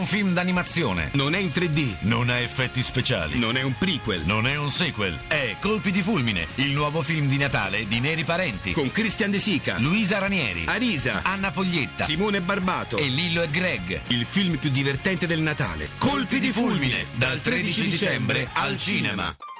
un film d'animazione. Non è in 3D. Non ha effetti speciali. Non è un prequel. Non è un sequel. È Colpi di fulmine, il nuovo film di Natale di Neri Parenti. Con Christian De Sica, Luisa Ranieri, Arisa, Anna Foglietta Simone Barbato. e Lillo e Greg. Il film più divertente del Natale. Colpi di fulmine, dal 13 dicembre al cinema. Radio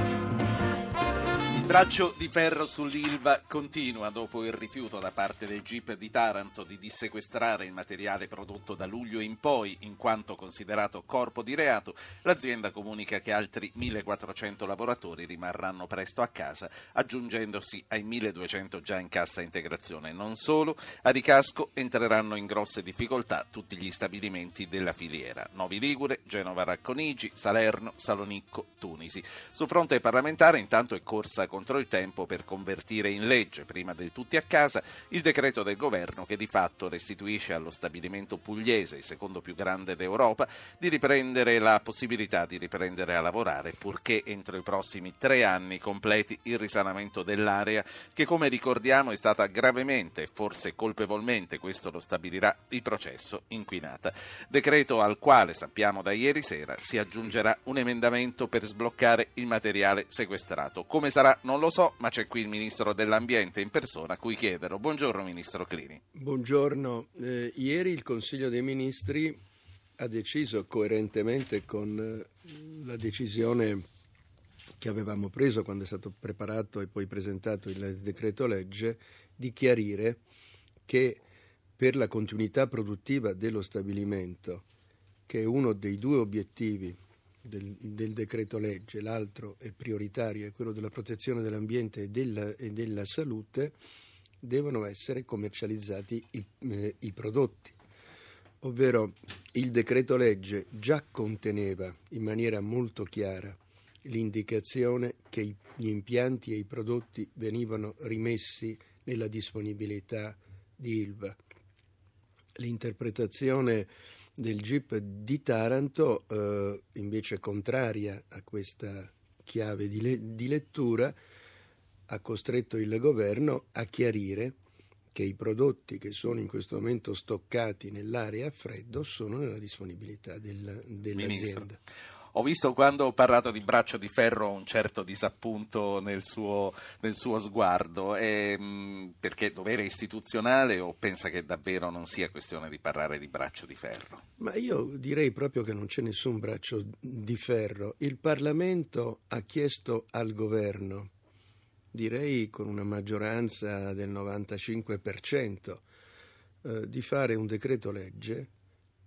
Il braccio di ferro sull'Ilva continua dopo il rifiuto da parte del GIP di Taranto di dissequestrare il materiale prodotto da luglio in poi in quanto considerato corpo di reato. L'azienda comunica che altri 1400 lavoratori rimarranno presto a casa, aggiungendosi ai 1200 già in cassa integrazione. Non solo, a ricasco entreranno in grosse difficoltà tutti gli stabilimenti della filiera. Novi Ligure, Genova Racconigi, Salerno, Salonicco, Tunisi. Sul fronte parlamentare intanto è corsa con contro il tempo per convertire in legge, prima del tutti a casa, il decreto del governo che di fatto restituisce allo stabilimento pugliese, il secondo più grande d'Europa, di riprendere la possibilità di riprendere a lavorare purché entro i prossimi tre anni completi il risanamento dell'area che come ricordiamo è stata gravemente, forse colpevolmente, questo lo stabilirà il processo, inquinata. Decreto al quale sappiamo da ieri sera si aggiungerà un emendamento per sbloccare il materiale sequestrato. Come sarà non lo so, ma c'è qui il Ministro dell'Ambiente in persona a cui chiederò. Buongiorno Ministro Clini. Buongiorno. Eh, ieri il Consiglio dei Ministri ha deciso coerentemente con eh, la decisione che avevamo preso quando è stato preparato e poi presentato il decreto legge di chiarire che per la continuità produttiva dello stabilimento, che è uno dei due obiettivi del, del, decreto legge, l'altro è prioritario, è quello della protezione dell'ambiente e della, e della salute, devono essere commercializzati i, eh, i prodotti. Ovvero il decreto legge già conteneva in maniera molto chiara l'indicazione che gli impianti e i prodotti venivano rimessi nella disponibilità di ILVA. L'interpretazione del GIP di Taranto, eh, invece contraria a questa chiave di, le- di lettura, ha costretto il governo a chiarire che i prodotti che sono in questo momento stoccati nell'area a freddo sono nella disponibilità del, dell'azienda. Ministro. Ho visto quando ho parlato di braccio di ferro un certo disappunto nel suo, nel suo sguardo, e, mh, perché dovere istituzionale o pensa che davvero non sia questione di parlare di braccio di ferro? Ma io direi proprio che non c'è nessun braccio di ferro. Il Parlamento ha chiesto al governo, direi con una maggioranza del 95%, eh, di fare un decreto legge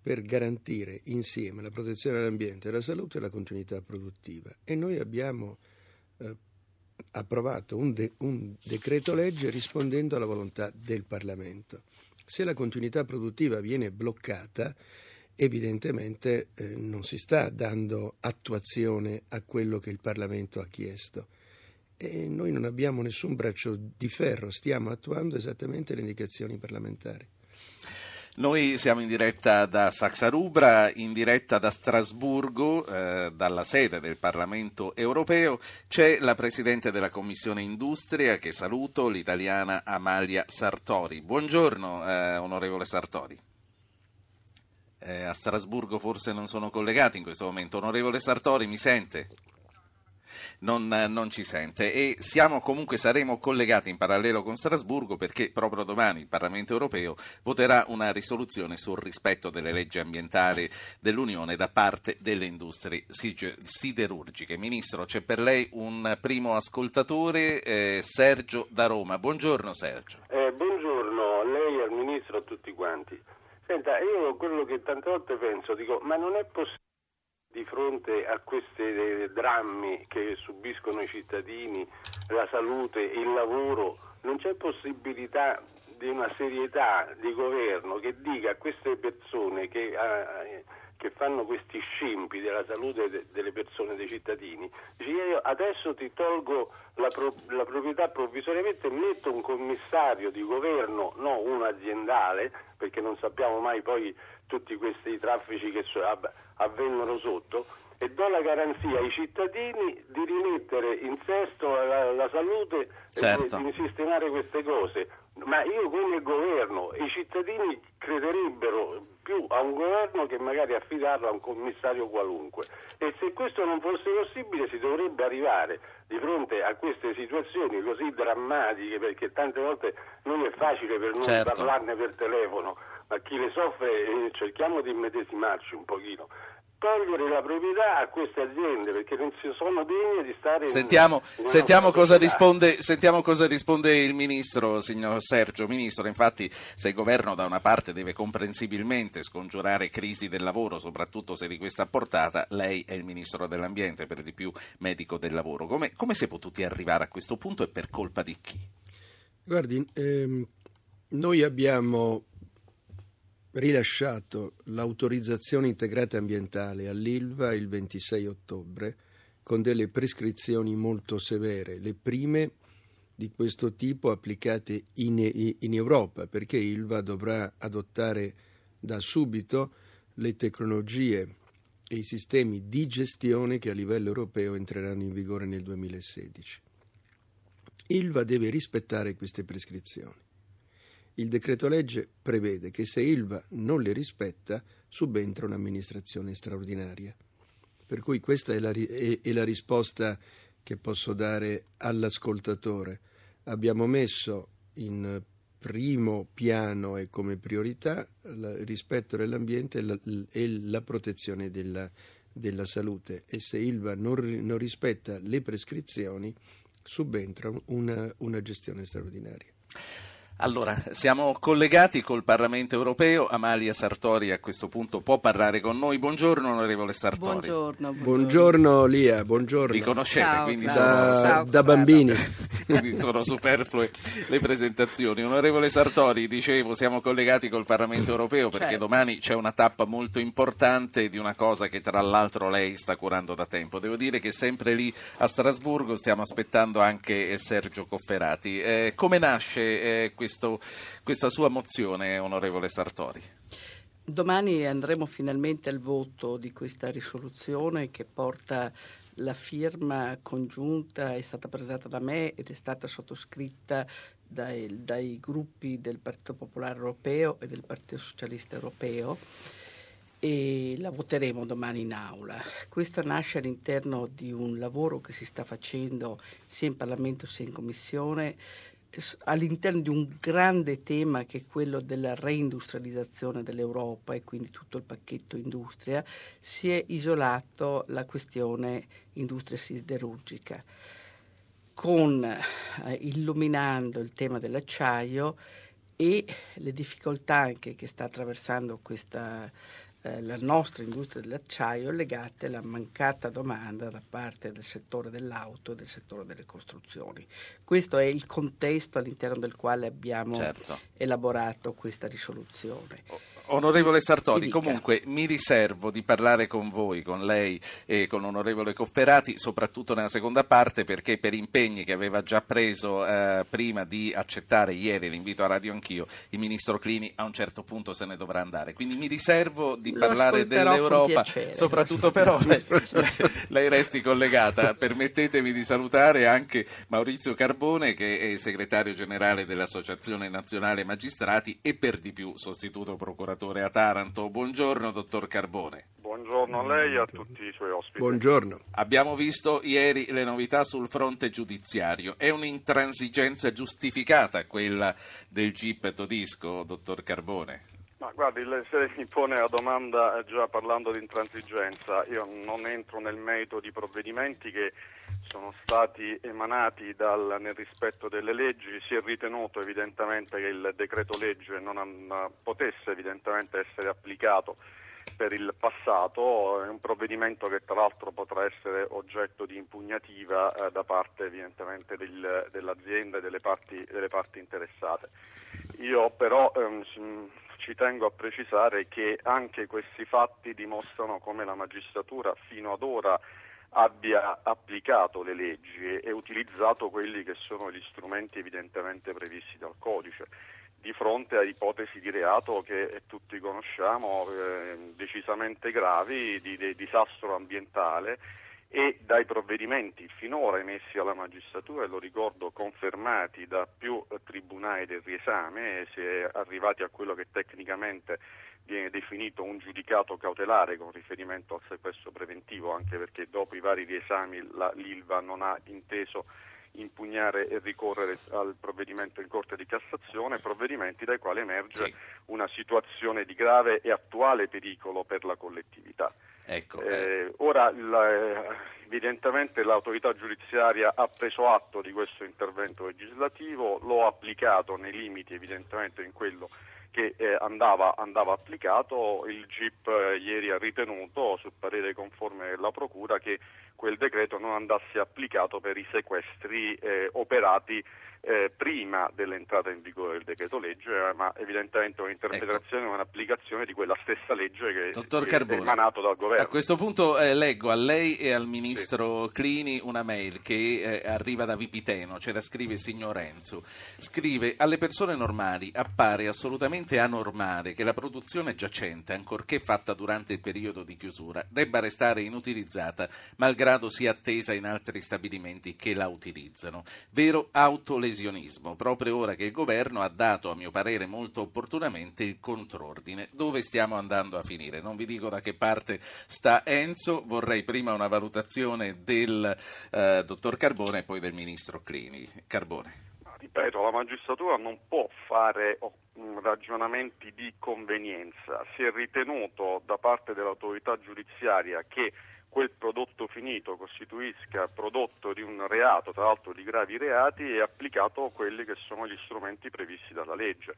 per garantire insieme la protezione dell'ambiente, la salute e la continuità produttiva. E noi abbiamo eh, approvato un, de- un decreto legge rispondendo alla volontà del Parlamento. Se la continuità produttiva viene bloccata, evidentemente eh, non si sta dando attuazione a quello che il Parlamento ha chiesto. E noi non abbiamo nessun braccio di ferro, stiamo attuando esattamente le indicazioni parlamentari. Noi siamo in diretta da Saxarubra, in diretta da Strasburgo, eh, dalla sede del Parlamento europeo. C'è la Presidente della Commissione Industria, che saluto, l'italiana Amalia Sartori. Buongiorno, eh, onorevole Sartori. Eh, a Strasburgo forse non sono collegati in questo momento. Onorevole Sartori, mi sente? Non, non, ci sente e siamo comunque saremo collegati in parallelo con Strasburgo perché proprio domani il Parlamento europeo voterà una risoluzione sul rispetto delle leggi ambientali dell'Unione da parte delle industrie siderurgiche. Ministro, c'è per lei un primo ascoltatore, eh, Sergio da Roma. Buongiorno Sergio. Eh, buongiorno a lei, al Ministro, a tutti quanti. Senta, io quello che tante volte penso, dico, ma non è possibile di fronte a questi eh, drammi che subiscono i cittadini, la salute, il lavoro, non c'è possibilità di una serietà di governo che dica a queste persone che, eh, che fanno questi scempi della salute de- delle persone, dei cittadini, dice io adesso ti tolgo la, pro- la proprietà provvisoriamente e metto un commissario di governo, no uno aziendale, perché non sappiamo mai poi tutti questi traffici che avvengono sotto, e do la garanzia ai cittadini di rimettere in sesto la, la salute Certo. e di sistemare queste cose. Ma io come governo, i cittadini crederebbero più a un governo che magari affidarlo a un commissario qualunque. E se questo non fosse possibile si dovrebbe arrivare di fronte a queste situazioni così drammatiche, perché tante volte non è facile per noi Certo. parlarne per telefono, ma chi le soffre eh, cerchiamo di immedesimarci un pochino. Togliere la proprietà a queste aziende perché non si sono degne di stare in- Sentiamo, in una sentiamo cosa risponde, sentiamo cosa risponde il ministro, signor Sergio. Ministro, infatti, se il governo da una parte deve comprensibilmente scongiurare crisi del lavoro, soprattutto se di questa portata, lei è il ministro dell'ambiente, per di più medico del lavoro. Come, come si è potuti arrivare a questo punto e per colpa di chi? Guardi, ehm, noi abbiamo rilasciato l'autorizzazione integrata ambientale all'ILVA il 26 ottobre con delle prescrizioni molto severe, le prime di questo tipo applicate in, in Europa, perché ILVA dovrà adottare da subito le tecnologie e i sistemi di gestione che a livello europeo entreranno in vigore nel 2016. ILVA deve rispettare queste prescrizioni. Il decreto legge prevede che se ILVA non le rispetta subentra un'amministrazione straordinaria. Per cui questa è la, è- è la risposta che posso dare all'ascoltatore. Abbiamo messo in primo piano e come priorità il rispetto dell'ambiente e la, e la protezione della, della salute e se ILVA non, non rispetta le prescrizioni subentra una, una gestione straordinaria. Allora, siamo collegati col Parlamento europeo. Amalia Sartori a questo punto può parlare con noi. Buongiorno, onorevole Sartori. Buongiorno, Buongiorno Lia, buongiorno. Vi conoscete, Ciao, quindi ciao. sono, da, da bambini. quindi sono superflue le presentazioni. Onorevole Sartori, dicevo, siamo collegati col Parlamento europeo perché Certo. domani c'è una tappa molto importante di una cosa che tra l'altro lei sta curando da tempo. Devo dire che sempre lì a Strasburgo stiamo aspettando anche Sergio Cofferati. Eh, come nasce eh, questo- questa sua mozione, onorevole Sartori? Domani andremo finalmente al voto di questa risoluzione che porta la firma congiunta, è stata presentata da me ed è stata sottoscritta dai, dai gruppi del Partito Popolare Europeo e del Partito Socialista Europeo e la voteremo domani in aula. Questa nasce all'interno di un lavoro che si sta facendo sia in Parlamento sia in Commissione all'interno di un grande tema che è quello della reindustrializzazione dell'Europa e quindi tutto il pacchetto industria, si è isolato la questione industria siderurgica, con, eh, illuminando il tema dell'acciaio e le difficoltà anche che sta attraversando questa, eh, la nostra industria dell'acciaio legate alla mancata domanda da parte del settore dell'auto e del settore delle costruzioni. Questo è il contesto all'interno del quale abbiamo Certo. elaborato questa risoluzione. Onorevole Sartori, comunque mi riservo di parlare con voi, con lei e con l'onorevole Cofferati, soprattutto nella seconda parte, perché per impegni che aveva già preso eh, prima di accettare ieri l'invito a Radio Anch'io, il ministro Clini a un certo punto se ne dovrà andare. Quindi mi riservo di Lo parlare dell'Europa, soprattutto però lei, lei resti collegata. Permettetemi di salutare anche Maurizio Carbone, che è segretario generale dell'Associazione Nazionale Magistrati e per di più sostituto procuratore a Taranto. Buongiorno, dottor Carbone. Buongiorno a lei e a tutti i suoi ospiti. Buongiorno. Abbiamo visto ieri le novità sul fronte giudiziario. È un'intransigenza giustificata quella del GIP Todisco, dottor Carbone? Ma guardi, se mi pone la domanda eh, già parlando di intransigenza, io non entro nel merito di provvedimenti che sono stati emanati dal- nel rispetto delle leggi, si è ritenuto evidentemente che il decreto legge non potesse evidentemente essere applicato per il passato, è un provvedimento che tra l'altro potrà essere oggetto di impugnativa eh, da parte evidentemente del- dell'azienda e delle parti, delle parti interessate. Io però ehm, ci tengo a precisare che anche questi fatti dimostrano come la magistratura fino ad ora abbia applicato le leggi e utilizzato quelli che sono gli strumenti evidentemente previsti dal codice. Di fronte a ipotesi di reato che tutti conosciamo eh, decisamente gravi di, di disastro ambientale e dai provvedimenti finora emessi alla magistratura, e lo ricordo confermati da più tribunali del riesame, si è arrivati a quello che tecnicamente viene definito un giudicato cautelare con riferimento al sequestro preventivo, anche perché dopo i vari riesami l'ILVA non ha inteso impugnare e ricorrere al provvedimento in Corte di Cassazione, provvedimenti dai quali emerge sì. una situazione di grave e attuale pericolo per la collettività. Ecco, eh. Eh, ora la, evidentemente l'autorità giudiziaria ha preso atto di questo intervento legislativo, lo ha applicato nei limiti evidentemente in quello che eh, andava, andava, applicato, il GIP eh, ieri ha ritenuto, sul parere conforme della Procura, che quel decreto non andasse applicato per i sequestri eh, operati eh, prima dell'entrata in vigore del decreto legge, eh, ma evidentemente un'interpretazione e ecco. un'applicazione di quella stessa legge che, Dottor è emanato dal governo. A questo punto eh, leggo a lei e al ministro sì. Clini una mail che eh, arriva da Vipiteno, ce la scrive il signor Renzo. Scrive: Alle persone normali appare assolutamente anormale che la produzione giacente, ancorché fatta durante il periodo di chiusura, debba restare inutilizzata, malgrado sia attesa in altri stabilimenti che la utilizzano. Vero autolesionismo lesionismo, proprio ora che il governo ha dato, a mio parere molto opportunamente, il contrordine. Dove stiamo andando a finire? Non vi dico da che parte sta Enzo, vorrei prima una valutazione del eh, dottor Carbone e poi del ministro Clini. Carbone. Ripeto, la magistratura non può fare oh, ragionamenti di convenienza. Si è ritenuto da parte dell'autorità giudiziaria che quel prodotto finito costituisca prodotto di un reato, tra l'altro di gravi reati, e applicato quelli che sono gli strumenti previsti dalla legge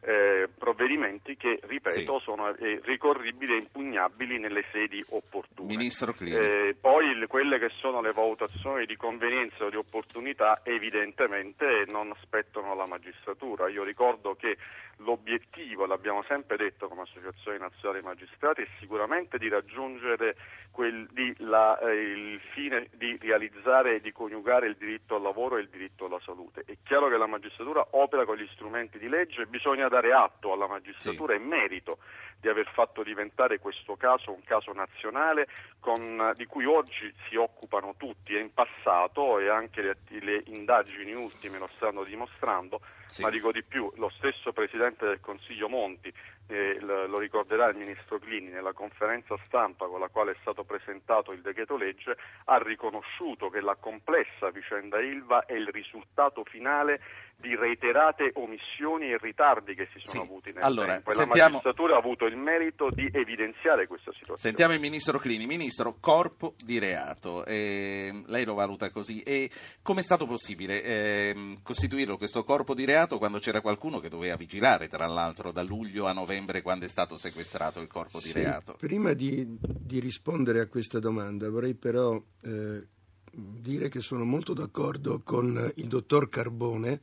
eh, provvedimenti che, ripeto, sì. sono eh, ricorribili e impugnabili nelle sedi opportune. Ministro eh, poi il, quelle che sono le valutazioni di convenienza o di opportunità evidentemente non spettano alla magistratura. Io ricordo che l'obiettivo, l'abbiamo sempre detto come Associazione Nazionale dei Magistrati, è sicuramente di raggiungere quel, di, la, eh, il fine di realizzare e di coniugare il diritto al lavoro e il diritto alla salute. È chiaro che la magistratura opera con gli strumenti di legge e bisogna bisogna dare atto alla magistratura sì. e merito di aver fatto diventare questo caso un caso nazionale con, di cui oggi si occupano tutti e in passato e anche le, le indagini ultime lo stanno dimostrando, sì. ma dico di più, lo stesso Presidente del Consiglio Monti, eh, lo ricorderà il Ministro Clini, nella conferenza stampa con la quale è stato presentato il decreto legge, ha riconosciuto che la complessa vicenda Ilva è il risultato finale di reiterate omissioni e ritardi che si sono sì. avuti nel allora, tempo. Sentiamo... La magistratura ha avuto il merito di evidenziare questa situazione. Sentiamo il Ministro Clini. Ministro, corpo di reato, eh, lei lo valuta così. E come è stato possibile eh, costituirlo questo corpo di reato quando c'era qualcuno che doveva vigilare, tra l'altro, da luglio a novembre quando è stato sequestrato il corpo di reato? Prima di, di, rispondere a questa domanda vorrei però eh, dire che sono molto d'accordo con il dottor Carbone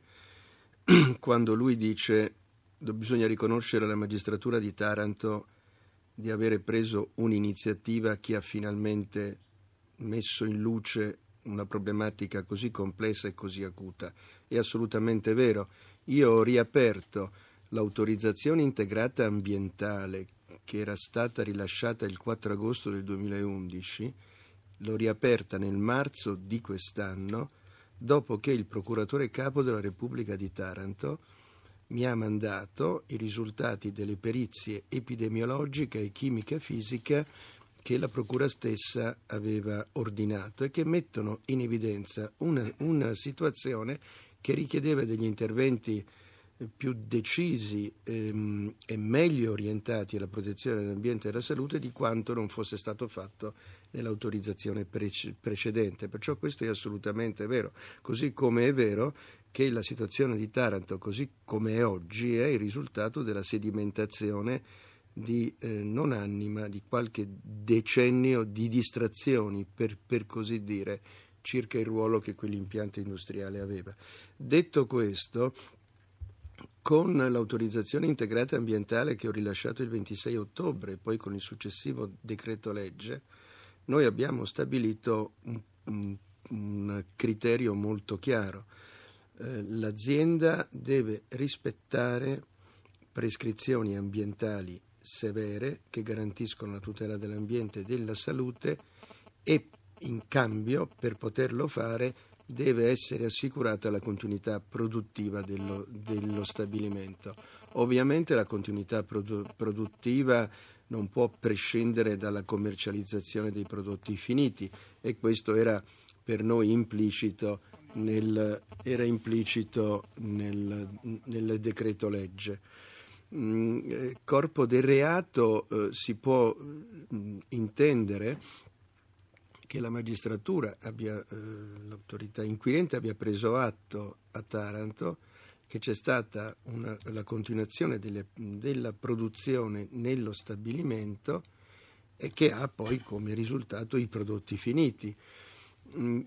quando lui dice bisogna riconoscere alla magistratura di Taranto di avere preso un'iniziativa che ha finalmente messo in luce una problematica così complessa e così acuta. È assolutamente vero. Io ho riaperto l'autorizzazione integrata ambientale che era stata rilasciata il 4 agosto del 2011, l'ho riaperta nel marzo di quest'anno dopo che il procuratore capo della Repubblica di Taranto mi ha mandato i risultati delle perizie epidemiologica e chimica fisica che la Procura stessa aveva ordinato e che mettono in evidenza una, una situazione che richiedeva degli interventi più decisi ehm, e meglio orientati alla protezione dell'ambiente e della salute di quanto non fosse stato fatto nell'autorizzazione prece- precedente. Perciò questo è assolutamente vero, così come è vero che la situazione di Taranto, così come è oggi, è il risultato della sedimentazione di eh, non anni, ma di qualche decennio di distrazioni, per, per così dire, circa il ruolo che quell'impianto industriale aveva. Detto questo, con l'autorizzazione integrata ambientale che ho rilasciato il 26 ottobre e poi con il successivo decreto legge, noi abbiamo stabilito un, un, un criterio molto chiaro. Eh, l'azienda deve rispettare prescrizioni ambientali severe che garantiscono la tutela dell'ambiente e della salute e in cambio per poterlo fare deve essere assicurata la continuità produttiva dello, dello stabilimento. Ovviamente la continuità produ- produttiva non può prescindere dalla commercializzazione dei prodotti finiti e questo era per noi implicito nel, era implicito nel, nel decreto legge. Mm, eh, corpo del reato eh, si può mm, intendere che la magistratura abbia, eh, l'autorità inquirente abbia preso atto a Taranto che c'è stata una, la continuazione delle, della produzione nello stabilimento e che ha poi come risultato i prodotti finiti. Mm,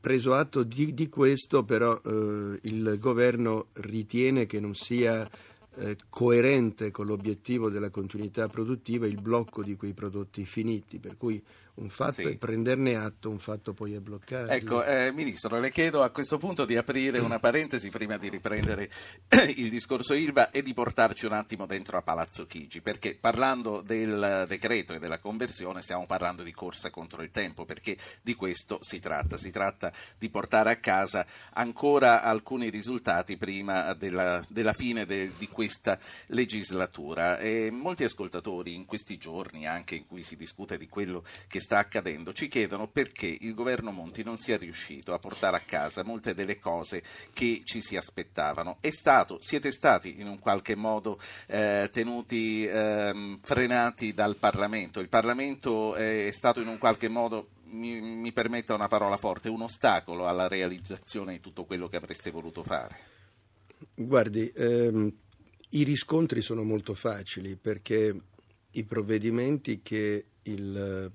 preso atto di, di questo, però eh, il governo ritiene che non sia eh, coerente con l'obiettivo della continuità produttiva il blocco di quei prodotti finiti, per cui un fatto sì. è prenderne atto, un fatto poi è bloccare. Ecco, eh, Ministro, le chiedo a questo punto di aprire una parentesi prima di riprendere il discorso Ilva e di portarci un attimo dentro a Palazzo Chigi, perché parlando del decreto e della conversione stiamo parlando di corsa contro il tempo, perché di questo si tratta. Si tratta di portare a casa ancora alcuni risultati prima della, della fine de, di questa legislatura. E molti ascoltatori in questi giorni, anche in cui si discute di quello che sta sta accadendo, ci chiedono perché il governo Monti non sia riuscito a portare a casa molte delle cose che ci si aspettavano. Stato, siete stati in un qualche modo eh, tenuti eh, frenati dal Parlamento. Il Parlamento è stato in un qualche modo mi, mi, permetta una parola forte, un ostacolo alla realizzazione di tutto quello che avreste voluto fare? Guardi, ehm, i riscontri sono molto facili perché i provvedimenti che il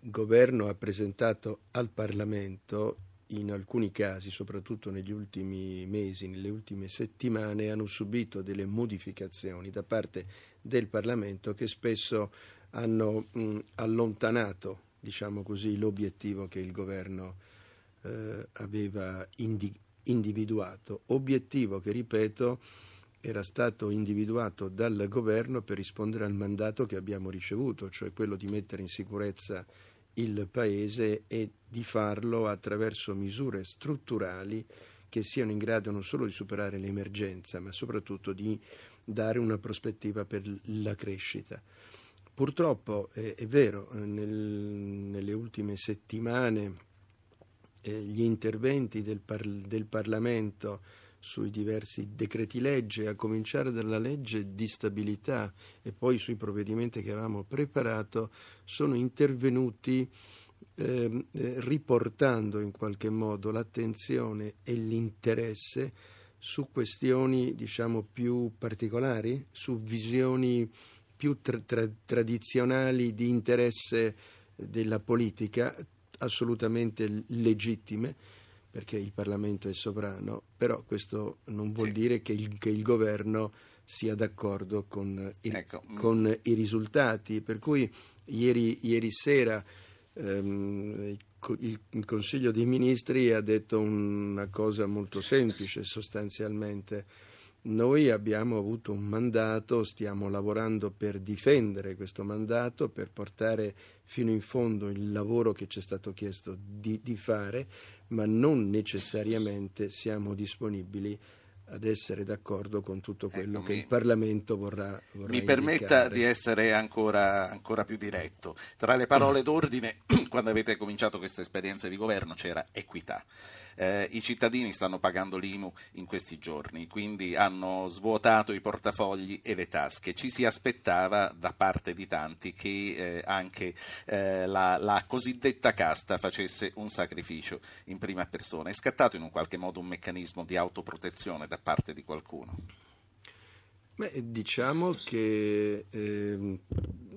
governo ha presentato al Parlamento in alcuni casi, soprattutto negli ultimi mesi, nelle ultime settimane, hanno subito delle modificazioni da parte del Parlamento che spesso hanno mh, allontanato, diciamo così, l'obiettivo che il governo eh, aveva indi- individuato. Obiettivo che, ripeto, era stato individuato dal governo per rispondere al mandato che abbiamo ricevuto, cioè quello di mettere in sicurezza il Paese e di farlo attraverso misure strutturali che siano in grado non solo di superare l'emergenza, ma soprattutto di dare una prospettiva per la crescita. Purtroppo è, è vero, nel, nelle ultime settimane eh, gli interventi del, par- del Parlamento sui diversi decreti legge, a cominciare dalla legge di stabilità e poi sui provvedimenti che avevamo preparato, sono intervenuti ehm, eh, riportando in qualche modo l'attenzione e l'interesse su questioni diciamo più particolari, su visioni più tra- tra- tradizionali di interesse della politica assolutamente legittime perché il Parlamento è sovrano, però questo non vuol sì. dire che il, che il, governo sia d'accordo con, il, ecco. con i risultati. Per cui ieri, ieri sera ehm, il, il Consiglio dei Ministri ha detto una cosa molto semplice sostanzialmente noi abbiamo avuto un mandato, stiamo lavorando per difendere questo mandato, per portare fino in fondo il lavoro che ci è stato chiesto di, di fare, ma non necessariamente siamo disponibili ad essere d'accordo con tutto quello ecco, che mi, il Parlamento vorrà, vorrà Mi permetta indicare. di essere ancora, ancora, più diretto. Tra le parole d'ordine, quando avete cominciato questa esperienza di governo, c'era equità. Eh, I cittadini stanno pagando l'IMU in questi giorni, quindi hanno svuotato i portafogli e le tasche. Ci si aspettava da parte di tanti che eh, anche eh, la, la cosiddetta casta facesse un sacrificio in prima persona. È scattato in un qualche modo un meccanismo di autoprotezione da parte di qualcuno? Beh, diciamo che eh,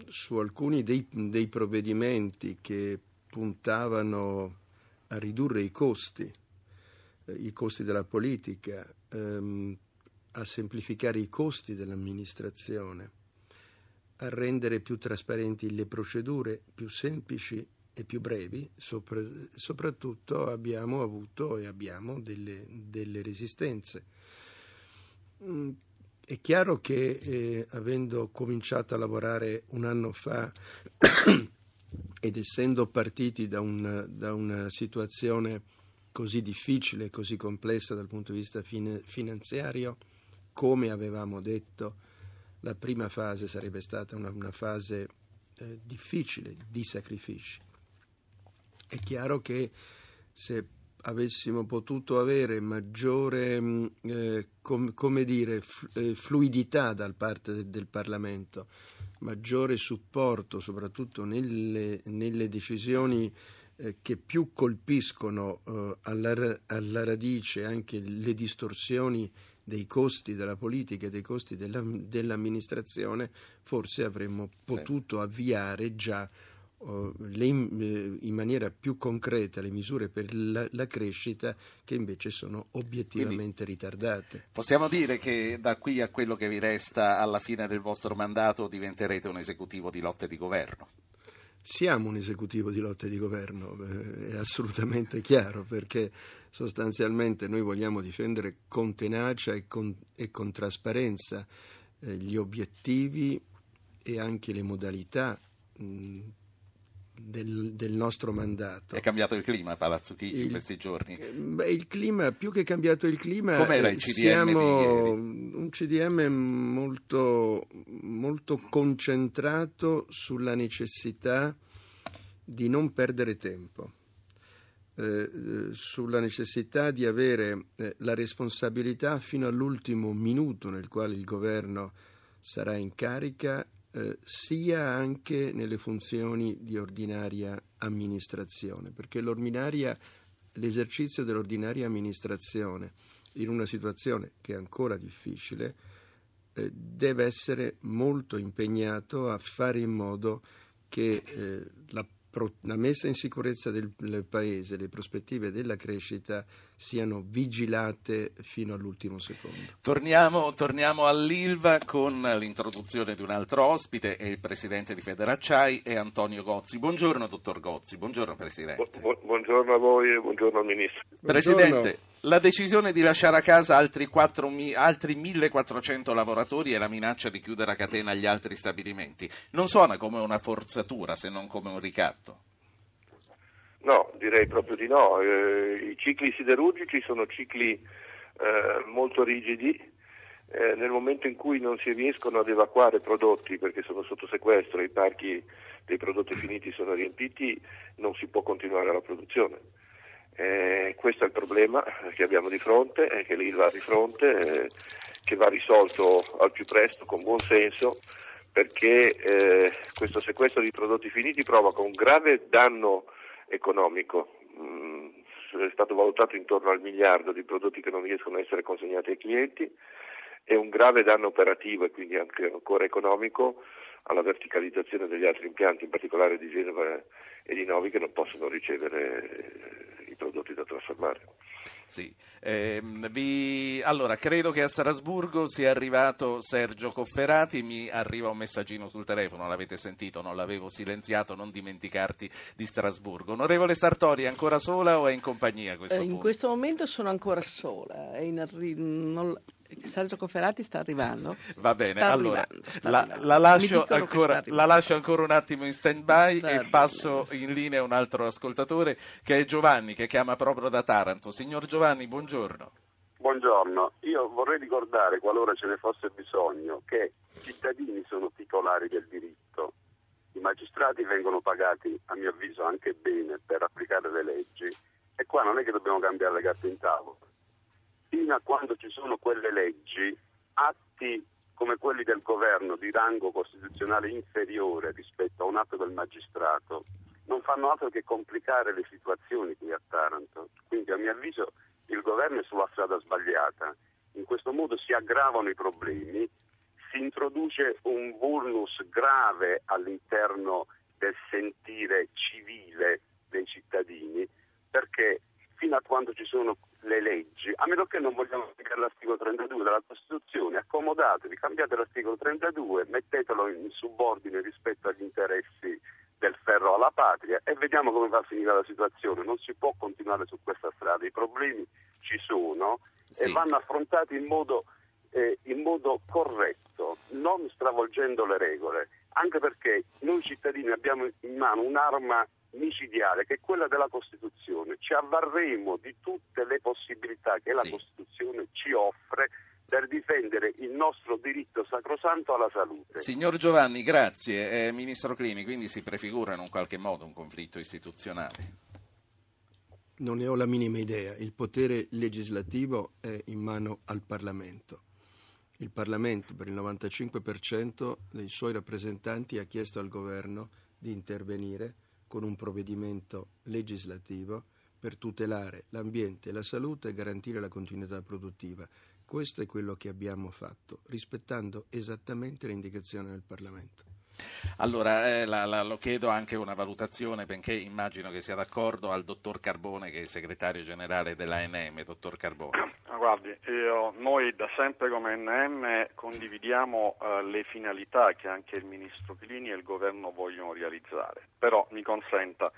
su alcuni dei, dei, provvedimenti che puntavano a ridurre i costi, eh, i costi della politica, ehm, a semplificare i costi dell'amministrazione, a rendere più trasparenti le procedure, più semplici e più brevi, sopra, soprattutto abbiamo avuto e abbiamo delle, delle resistenze. Mm, è chiaro che eh, avendo cominciato a lavorare un anno fa ed essendo partiti da, un, da, una situazione così difficile, così complessa dal punto di vista fin- finanziario, come avevamo detto, la prima fase sarebbe stata una, una fase eh, difficile di sacrifici. È chiaro che se avessimo potuto avere maggiore mm, eh, com, come dire, eh, fluidità da parte del, del, Parlamento, maggiore supporto soprattutto nelle, nelle decisioni eh, che più colpiscono eh, alla, alla, radice anche le distorsioni dei costi della politica e dei costi della, dell'amministrazione, forse avremmo potuto sì. avviare già le, eh, in maniera più concreta le misure per la, la crescita che invece sono obiettivamente Quindi, ritardate. Possiamo dire che da qui a quello che vi resta alla fine del vostro mandato diventerete un esecutivo di lotte di governo? Siamo un esecutivo di lotte di governo, eh, è assolutamente chiaro, perché sostanzialmente noi vogliamo difendere con tenacia e con, e con trasparenza eh, gli obiettivi e anche le modalità del, del, nostro mandato. È cambiato il clima a Palazzo Chigi in questi giorni? Beh, il clima, più che cambiato il clima, Com'era il CDM siamo un CDM molto, molto concentrato sulla necessità di non perdere tempo. Eh, eh sulla necessità di avere eh, la responsabilità fino all'ultimo minuto nel quale il governo sarà in carica eh, sia anche nelle funzioni di ordinaria amministrazione, perché l'esercizio dell'ordinaria amministrazione in una situazione che è ancora difficile eh, deve essere molto impegnato a fare in modo che eh, la la messa in sicurezza del, del, paese, le prospettive della crescita siano vigilate fino all'ultimo secondo. Torniamo, torniamo all'Ilva con l'introduzione di un altro ospite, è il presidente di Federacciai, è Antonio Gozzi. Buongiorno dottor Gozzi, buongiorno presidente. Bu- buongiorno a voi e buongiorno al ministro. Presidente, buongiorno. la decisione di lasciare a casa altri, 4, altri 1400 lavoratori e la minaccia di chiudere a catena gli altri stabilimenti non suona come una forzatura se non come un ricatto? No, direi proprio di no. Eh, I cicli siderurgici sono cicli eh, molto rigidi. Eh, nel momento in cui non si riescono ad evacuare prodotti perché sono sotto sequestro e i parchi dei prodotti finiti sono riempiti, non si può continuare la produzione. Eh, questo è il problema che abbiamo di fronte, eh, che l'ILVA ha di fronte, eh, che va risolto al più presto con buon senso perché questo sequestro di prodotti finiti provoca un grave danno economico. Mm, è stato valutato intorno al miliardo di prodotti che non riescono a essere consegnati ai clienti e un grave danno operativo e quindi anche ancora economico alla verticalizzazione degli altri impianti, in particolare di Genova e di Novi, che non possono ricevere i prodotti da trasformare. Sì. Eh, vi... Allora, credo che a Strasburgo sia arrivato Sergio Cofferati, mi arriva un messaggino sul telefono, l'avete sentito, non l'avevo silenziato, non dimenticarti di Strasburgo. Onorevole Sartori, è ancora sola o è in compagnia a questo eh, punto? In questo momento sono ancora sola, arri... non... Sergio Cofferati sta arrivando. Va bene, sta allora arrivando, sta la, la, lascio ancora, la, lascio ancora, un attimo in stand by e passo in linea un altro ascoltatore che è Giovanni che chiama proprio da Taranto. Signor Giovanni, buongiorno. Buongiorno, io vorrei ricordare, qualora ce ne fosse bisogno, che i cittadini sono titolari del diritto. I magistrati vengono pagati, a mio avviso, anche bene per applicare le leggi e qua non è che dobbiamo cambiare le carte in tavola fino a quando ci sono quelle leggi, atti come quelli del governo di rango costituzionale inferiore rispetto a un atto del magistrato non fanno altro che complicare le situazioni qui a Taranto. Quindi a mio avviso il governo è sulla strada sbagliata. In questo modo si aggravano i problemi, si introduce un vulnus grave all'interno del sentire civile dei cittadini perché fino a quando ci sono le leggi, a meno che non vogliamo applicare l'articolo 32 della Costituzione, accomodatevi, cambiate l'articolo 32, mettetelo in subordine rispetto agli interessi del ferro alla patria e vediamo come va a finire la situazione. Non si può continuare su questa strada, i problemi ci sono sì. e vanno affrontati in modo, eh, in modo corretto, non stravolgendo le regole, anche perché noi cittadini abbiamo in mano un'arma micidiale che è quella della Costituzione. Ci avvarremo di tutte le possibilità che la sì. Costituzione ci offre per difendere il nostro diritto sacrosanto alla salute. Signor Giovanni, grazie. Eh, Ministro Clini, quindi si prefigura in un qualche modo un conflitto istituzionale? Non ne ho la minima idea. Il potere legislativo è in mano al Parlamento. Il Parlamento per il 95% dei suoi rappresentanti ha chiesto al governo di intervenire con un provvedimento legislativo per tutelare l'ambiente e la salute e garantire la continuità produttiva. Questo è quello che abbiamo fatto, rispettando esattamente le indicazioni del Parlamento. Allora, eh, la, la, lo chiedo anche una valutazione, benché immagino che sia d'accordo al dottor Carbone, che è il segretario generale dell'ANM. Dottor Carbone. Guardi, io, noi da sempre come ANM condividiamo uh, le finalità che anche il Ministro Clini e il Governo vogliono realizzare, però mi consenta,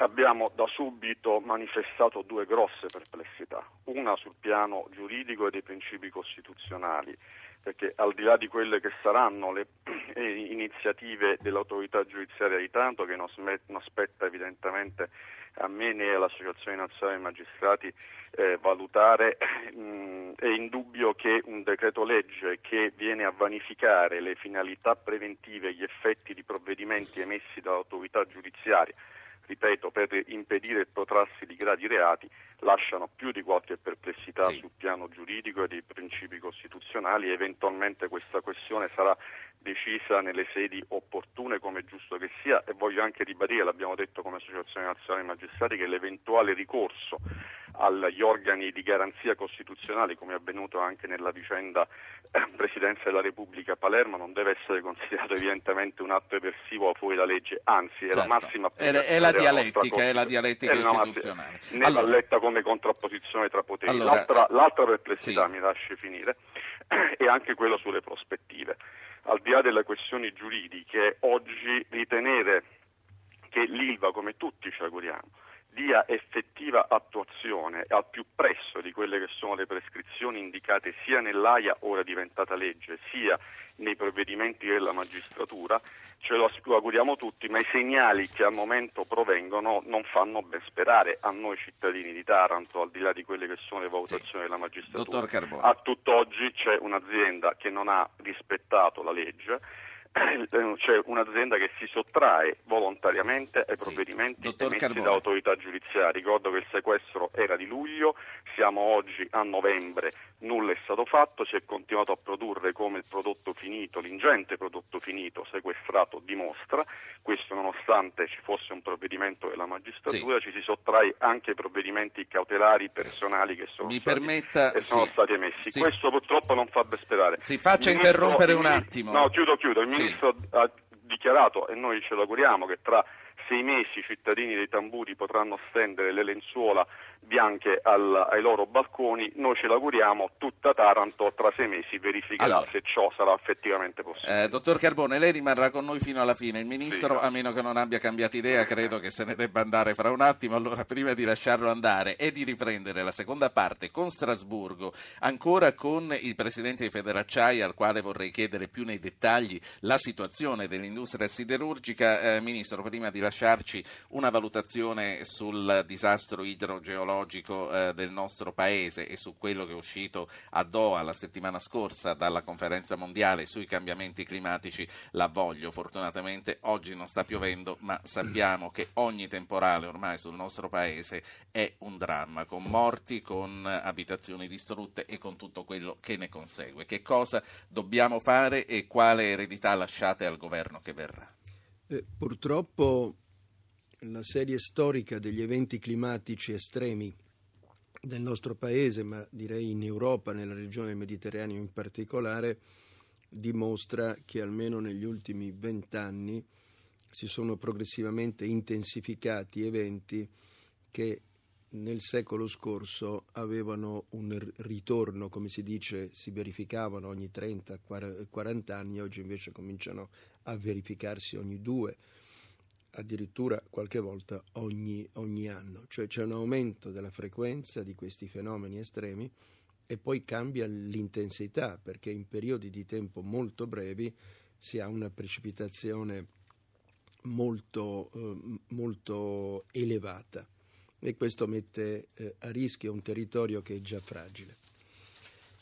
abbiamo da subito manifestato due grosse perplessità, una sul piano giuridico e dei principi costituzionali perché al di là di quelle che saranno le iniziative dell'autorità giudiziaria di Taranto, che non spetta evidentemente a me né all'Associazione Nazionale dei Magistrati eh, valutare, mh, è indubbio che un decreto legge che viene a vanificare le finalità preventive e gli effetti di provvedimenti emessi dall'autorità giudiziaria ripeto, per impedire il protrarsi di gradi reati, lasciano più di qualche perplessità sì. sul piano giuridico e dei principi costituzionali e eventualmente questa questione sarà decisa nelle sedi opportune come è giusto che sia e voglio anche ribadire, l'abbiamo detto come Associazione Nazionale Magistrati, che l'eventuale ricorso agli organi di garanzia costituzionale, come è avvenuto anche nella vicenda eh, Presidenza della Repubblica Palermo, non deve essere considerato evidentemente un atto eversivo fuori da legge, anzi è certo. la massima è, è la dialettica, è la dialettica istituzionale. Né allora, va letta come contrapposizione tra poteri. Allora, l'altra, l'altra, perplessità, sì. mi lasci finire, è anche quella sulle prospettive. Al di là delle questioni giuridiche, oggi ritenere che l'ILVA, come tutti ci auguriamo, dia effettiva attuazione al più presto di quelle che sono le prescrizioni indicate sia nell'AIA, ora diventata legge, sia nei provvedimenti della magistratura, ce lo auguriamo tutti, ma i segnali che al momento provengono non fanno ben sperare a noi cittadini di Taranto, al di là di quelle che sono le valutazioni sì. della magistratura. A tutt'oggi c'è un'azienda che non ha rispettato la legge c'è un'azienda che si sottrae volontariamente ai provvedimenti sì. emessi dall'autorità giudiziaria. Ricordo che il sequestro era di luglio, siamo oggi a novembre, nulla è stato fatto, si è continuato a produrre come il prodotto finito, l'ingente prodotto finito sequestrato dimostra, questo nonostante ci fosse un provvedimento della magistratura, sì. ci si sottrae anche ai provvedimenti cautelari personali che sono, stati, permetta, che sono sì. stati emessi. Questo purtroppo non fa ben sperare. Si faccia interrompere un attimo. No, chiudo, chiudo. Il ministro ha dichiarato, e noi ce lo auguriamo, che tra sei mesi i cittadini dei tamburi potranno stendere le lenzuola bianche al, ai loro balconi, noi ce l'auguriamo, tutta Taranto tra sei mesi verificherà allora, se ciò sarà effettivamente possibile. Eh, dottor Carbone, lei rimarrà con noi fino alla fine, il Ministro, sì. a meno che non abbia cambiato idea, credo che se ne debba andare fra un attimo, allora prima di lasciarlo andare e di riprendere la seconda parte con Strasburgo, ancora con il Presidente di Federacciaia, al quale vorrei chiedere più nei dettagli la situazione dell'industria siderurgica, eh, Ministro, prima di lasciarci una valutazione sul disastro idrogeologico eh, del nostro paese e su quello che è uscito a Doha la settimana scorsa dalla conferenza mondiale sui cambiamenti climatici la voglio. Fortunatamente oggi non sta piovendo, ma sappiamo che ogni temporale ormai sul nostro paese è un dramma, con morti, con abitazioni distrutte e con tutto quello che ne consegue. Che cosa dobbiamo fare e quale eredità lasciate al governo che verrà? Eh, purtroppo la serie storica degli eventi climatici estremi del nostro paese, ma direi in Europa, nella regione del Mediterraneo in particolare, dimostra che almeno negli ultimi vent'anni si sono progressivamente intensificati eventi che nel secolo scorso avevano un ritorno, come si dice, si verificavano ogni 30-40 anni, oggi invece cominciano a verificarsi ogni due, addirittura qualche volta ogni, ogni anno. Cioè c'è un aumento della frequenza di questi fenomeni estremi e poi cambia l'intensità perché in periodi di tempo molto brevi si ha una precipitazione molto, eh, molto elevata e questo mette eh, a rischio un territorio che è già fragile.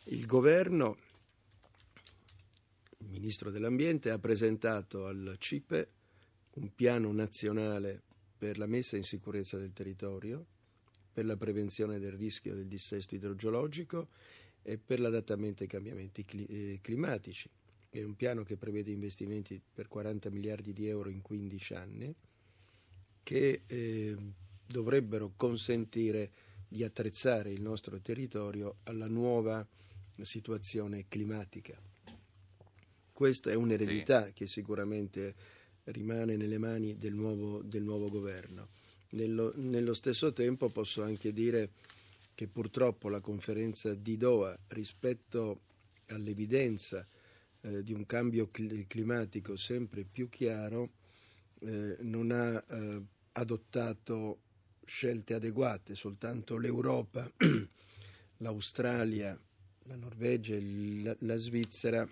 Il governo, il ministro dell'Ambiente, ha presentato al CIPE un piano nazionale per la messa in sicurezza del territorio, per la prevenzione del rischio del dissesto idrogeologico e per l'adattamento ai cambiamenti eh, climatici. È un piano che prevede investimenti per 40 miliardi di euro in 15 anni che eh, dovrebbero consentire di attrezzare il nostro territorio alla nuova situazione climatica. Questa è un'eredità sì. che sicuramente rimane nelle mani del nuovo, del nuovo governo. Nello, nello, stesso tempo posso anche dire che purtroppo la conferenza di Doha rispetto all'evidenza eh, di un cambio climatico sempre più chiaro eh, non ha eh, adottato scelte adeguate, soltanto l'Europa, l'Australia, la Norvegia e la, la Svizzera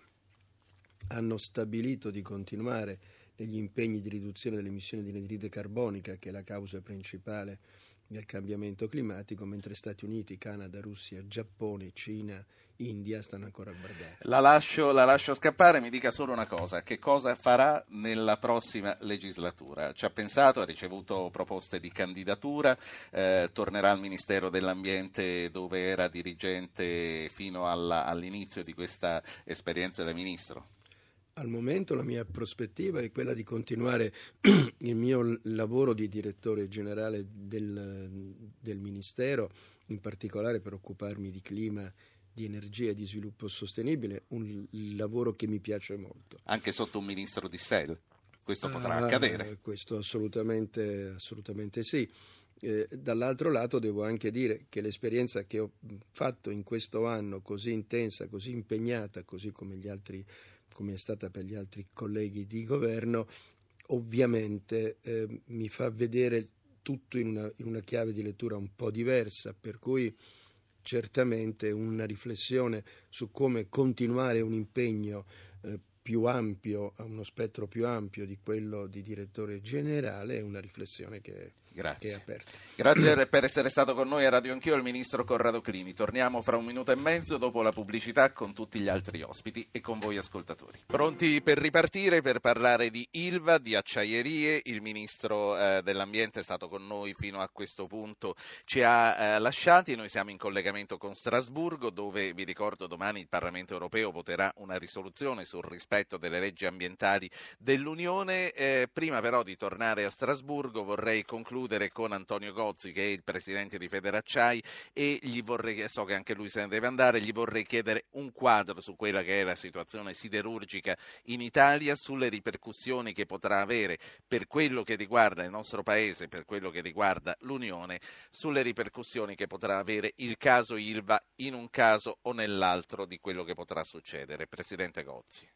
hanno stabilito di continuare negli impegni di riduzione delle emissioni di anidride carbonica, che è la causa principale del cambiamento climatico, mentre Stati Uniti, Canada, Russia, Giappone, Cina, India stanno ancora a guardare. La lascio, la lascio, scappare, mi dica solo una cosa, che cosa farà nella prossima legislatura? Ci ha pensato, ha ricevuto proposte di candidatura, eh, tornerà al Ministero dell'Ambiente dove era dirigente fino alla, all'inizio di questa esperienza da Ministro? Al momento la mia prospettiva è quella di continuare il mio lavoro di direttore generale del, del Ministero, in particolare per occuparmi di clima di energia e di sviluppo sostenibile, un lavoro che mi piace molto. Anche sotto un ministro di SEL? Questo potrà ah, accadere? Questo assolutamente, assolutamente sì. Eh, dall'altro lato devo anche dire che l'esperienza che ho fatto in questo anno così intensa, così impegnata, così come gli altri come è stata per gli altri colleghi di governo, ovviamente eh, mi fa vedere tutto in una, in una chiave di lettura un po' diversa, per cui certamente una riflessione su come continuare un impegno eh, più ampio, a uno spettro più ampio di quello di direttore generale, è una riflessione che, che, è aperta. Grazie per essere stato con noi a Radio Anch'io, il ministro Corrado Clini. Torniamo fra un minuto e mezzo dopo la pubblicità con tutti gli altri ospiti e con voi ascoltatori. Pronti per ripartire per parlare di Ilva, di acciaierie. Il ministro eh, dell'Ambiente è stato con noi fino a questo punto, ci ha eh, lasciati. Noi siamo in collegamento con Strasburgo, dove vi ricordo domani il Parlamento europeo voterà una risoluzione sul rispetto rispetto delle leggi ambientali dell'Unione. Eh, prima però di tornare a Strasburgo vorrei concludere con Antonio Gozzi che è il presidente di Federacciai e gli vorrei, so che anche lui se ne deve andare, gli vorrei chiedere un quadro su quella che è la situazione siderurgica in Italia, sulle ripercussioni che potrà avere per quello che riguarda il nostro Paese, per quello che riguarda l'Unione, sulle ripercussioni che potrà avere il caso Ilva in un caso o nell'altro di quello che potrà succedere. Presidente Gozzi.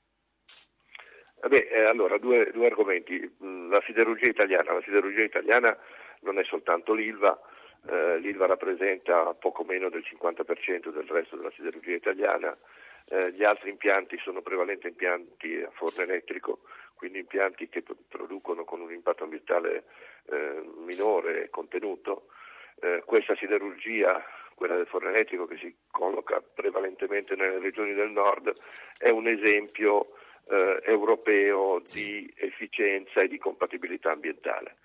Beh, eh, allora, due, due, argomenti. Mm, la siderurgia italiana. La siderurgia italiana non è soltanto l'ILVA, eh, l'ILVA rappresenta poco meno del 50% del resto della siderurgia italiana, eh, gli altri impianti sono prevalenti impianti a forno elettrico, quindi impianti che producono con un impatto ambientale eh, minore e contenuto. Eh, questa siderurgia quella del forno elettrico che si colloca prevalentemente nelle regioni del nord, è un esempio eh, europeo di efficienza e di compatibilità ambientale.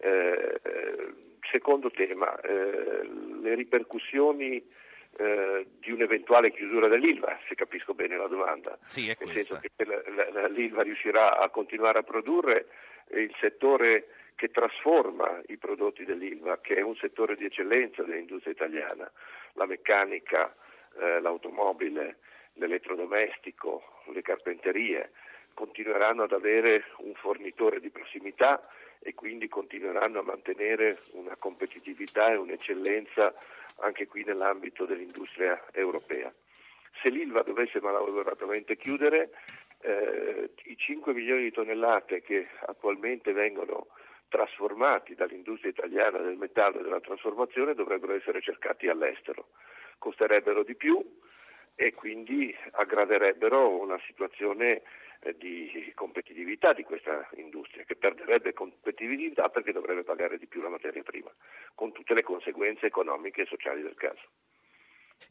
Eh, secondo tema, eh, le ripercussioni eh, di un'eventuale chiusura dell'ILVA, se capisco bene la domanda. Sì, è Nel senso che la, la, l'ILVA riuscirà a continuare a produrre il settore che trasforma i prodotti dell'ILVA, che è un settore di eccellenza dell'industria italiana, la meccanica, eh, l'automobile, l'elettrodomestico, le carpenterie continueranno ad avere un fornitore di prossimità e quindi continueranno a mantenere una competitività e un'eccellenza anche qui nell'ambito dell'industria europea. Se l'Ilva dovesse malauguratamente chiudere, eh, i 5 milioni di tonnellate che attualmente vengono trasformati dall'industria italiana del metallo e della trasformazione dovrebbero essere cercati all'estero. Costerebbero di più e quindi aggraverebbero una situazione di competitività di questa industria, che perderebbe competitività perché dovrebbe pagare di più la materia prima, con tutte le conseguenze economiche e sociali del caso.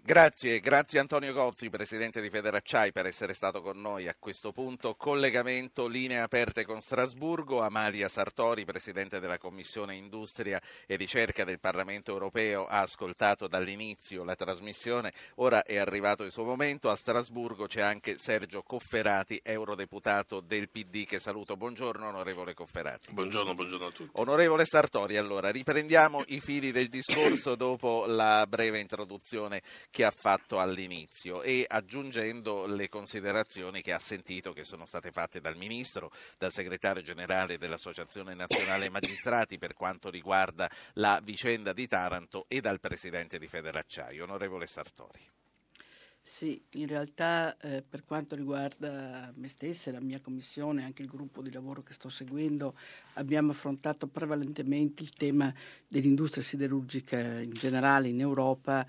Grazie, grazie Antonio Gozzi, Presidente di Federacciai, per essere stato con noi a questo punto. Collegamento, linee aperte con Strasburgo. Amalia Sartori, Presidente della Commissione Industria e Ricerca del Parlamento Europeo, ha ascoltato dall'inizio la trasmissione. Ora è arrivato il suo momento. A Strasburgo c'è anche Sergio Cofferati, Eurodeputato del PD, che saluto. Buongiorno, onorevole Cofferati. Buongiorno, buongiorno a tutti. Onorevole Sartori, allora riprendiamo i fili del discorso dopo la breve introduzione che ha fatto all'inizio e aggiungendo le considerazioni che ha sentito che sono state fatte dal Ministro, dal Segretario Generale dell'Associazione Nazionale Magistrati per quanto riguarda la vicenda di Taranto e dal Presidente di Federacciaio, onorevole Sartori. Sì, in realtà eh, per quanto riguarda me stessa la mia commissione, anche il gruppo di lavoro che sto seguendo, abbiamo affrontato prevalentemente il tema dell'industria siderurgica in generale in Europa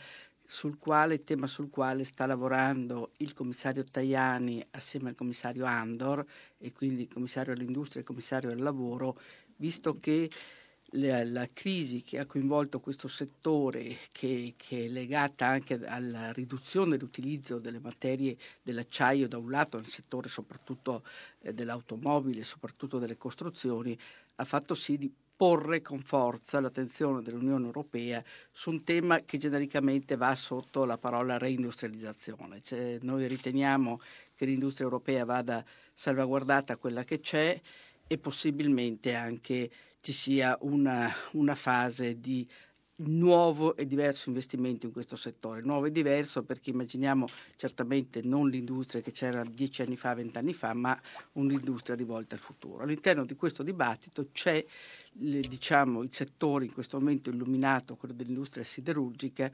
sul quale, tema sul quale sta lavorando il commissario Tajani assieme al commissario Andor e quindi il commissario all'industria e il commissario al lavoro, visto che la, la, crisi che ha coinvolto questo settore, che, che, è legata anche alla riduzione dell'utilizzo delle materie dell'acciaio da un lato nel settore soprattutto eh, dell'automobile, soprattutto delle costruzioni, ha fatto sì di porre con forza l'attenzione dell'Unione Europea su un tema che genericamente va sotto la parola reindustrializzazione. Cioè, noi riteniamo che l'industria europea vada salvaguardata quella che c'è e possibilmente anche ci sia una, una fase di nuovo e diverso investimento in questo settore. Nuovo e diverso perché immaginiamo certamente non l'industria che c'era dieci anni fa, vent'anni fa, ma un'industria rivolta al futuro. All'interno di questo dibattito c'è le, diciamo, il settore in questo momento illuminato, quello dell'industria siderurgica,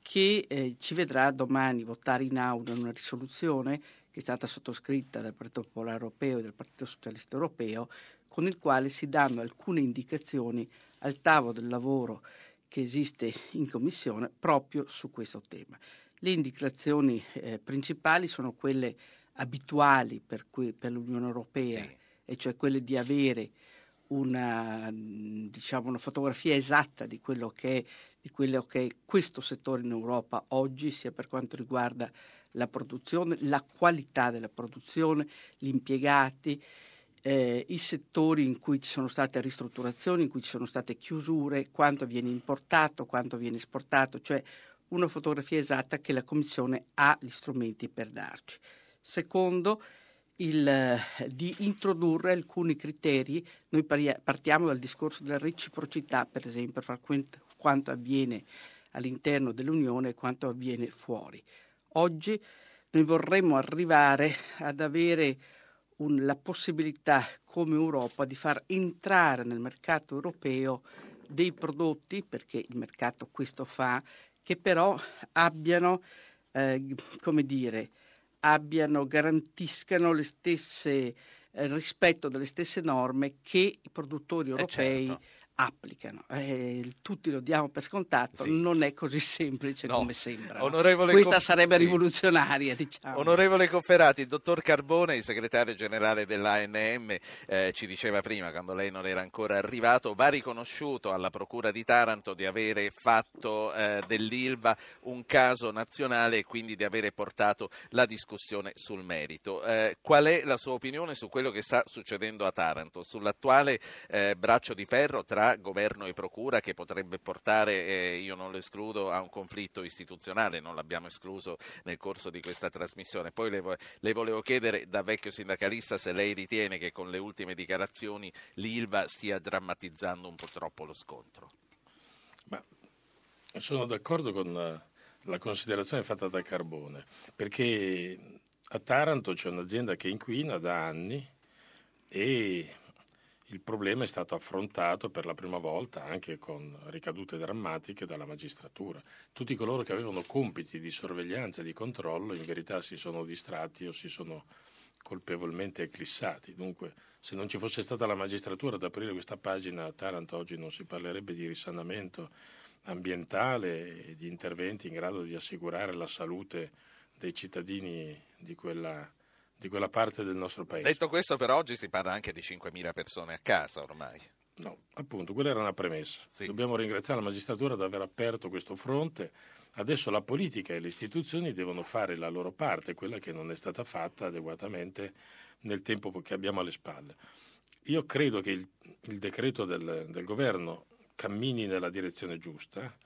che eh, ci vedrà domani votare in aula una risoluzione che è stata sottoscritta dal Partito Popolare Europeo e dal Partito Socialista Europeo, con il quale si danno alcune indicazioni al tavolo del lavoro che esiste in Commissione proprio su questo tema. Le indicazioni eh, principali sono quelle abituali per, cui, per l'Unione Europea, sì. e cioè quelle di avere una, diciamo, una fotografia esatta di quello, che è, di quello che è questo settore in Europa oggi, sia per quanto riguarda la produzione, la qualità della produzione, gli impiegati, eh, i settori in cui ci sono state ristrutturazioni, in cui ci sono state chiusure, quanto viene importato, quanto viene esportato, cioè una fotografia esatta che la Commissione ha gli strumenti per darci. Secondo, il, eh, di introdurre alcuni criteri, noi partiamo dal discorso della reciprocità, per esempio, fra quanto avviene all'interno dell'Unione e quanto avviene fuori. Oggi noi vorremmo arrivare ad avere un, la possibilità come Europa di far entrare nel mercato europeo dei prodotti, perché il mercato questo fa, che però abbiano, eh, come dire, abbiano, garantiscano le stesse, eh, rispetto delle stesse norme che i produttori eh, europei certo applicano. Eh, tutti lo diamo per scontato, sì. non è così semplice no. come sembra. Onorevole Questa Co- sarebbe sì. rivoluzionaria, diciamo. Onorevole Cofferati, il dottor Carbone, il segretario generale dell'ANM, eh, ci diceva prima, quando lei non era ancora arrivato, va riconosciuto alla Procura di Taranto di avere fatto eh, dell'ILVA un caso nazionale e quindi di avere portato la discussione sul merito. Eh, qual è la sua opinione su quello che sta succedendo a Taranto, sull'attuale eh, braccio di ferro tra tra governo e procura che potrebbe portare, eh, io non lo escludo, a un conflitto istituzionale, non l'abbiamo escluso nel corso di questa trasmissione. Poi le, le volevo chiedere da vecchio sindacalista se lei ritiene che con le ultime dichiarazioni l'ILVA stia drammatizzando un po' troppo lo scontro. Ma sono d'accordo con la considerazione fatta da Carbone, perché a Taranto c'è un'azienda che inquina da anni e il problema è stato affrontato per la prima volta anche con ricadute drammatiche dalla magistratura. Tutti coloro che avevano compiti di sorveglianza e di controllo in verità si sono distratti o si sono colpevolmente eclissati. Dunque, se non ci fosse stata la magistratura ad aprire questa pagina, a Taranto oggi non si parlerebbe di risanamento ambientale e di interventi in grado di assicurare la salute dei cittadini di quella di quella parte del nostro paese. Detto questo, per oggi si parla anche di 5.000 persone a casa ormai. No, appunto, quella era una premessa. Sì. Dobbiamo ringraziare la magistratura di aver aperto questo fronte. Adesso la politica e le istituzioni devono fare la loro parte, quella che non è stata fatta adeguatamente nel tempo che abbiamo alle spalle. Io credo che il, il decreto del, del governo cammini nella direzione giusta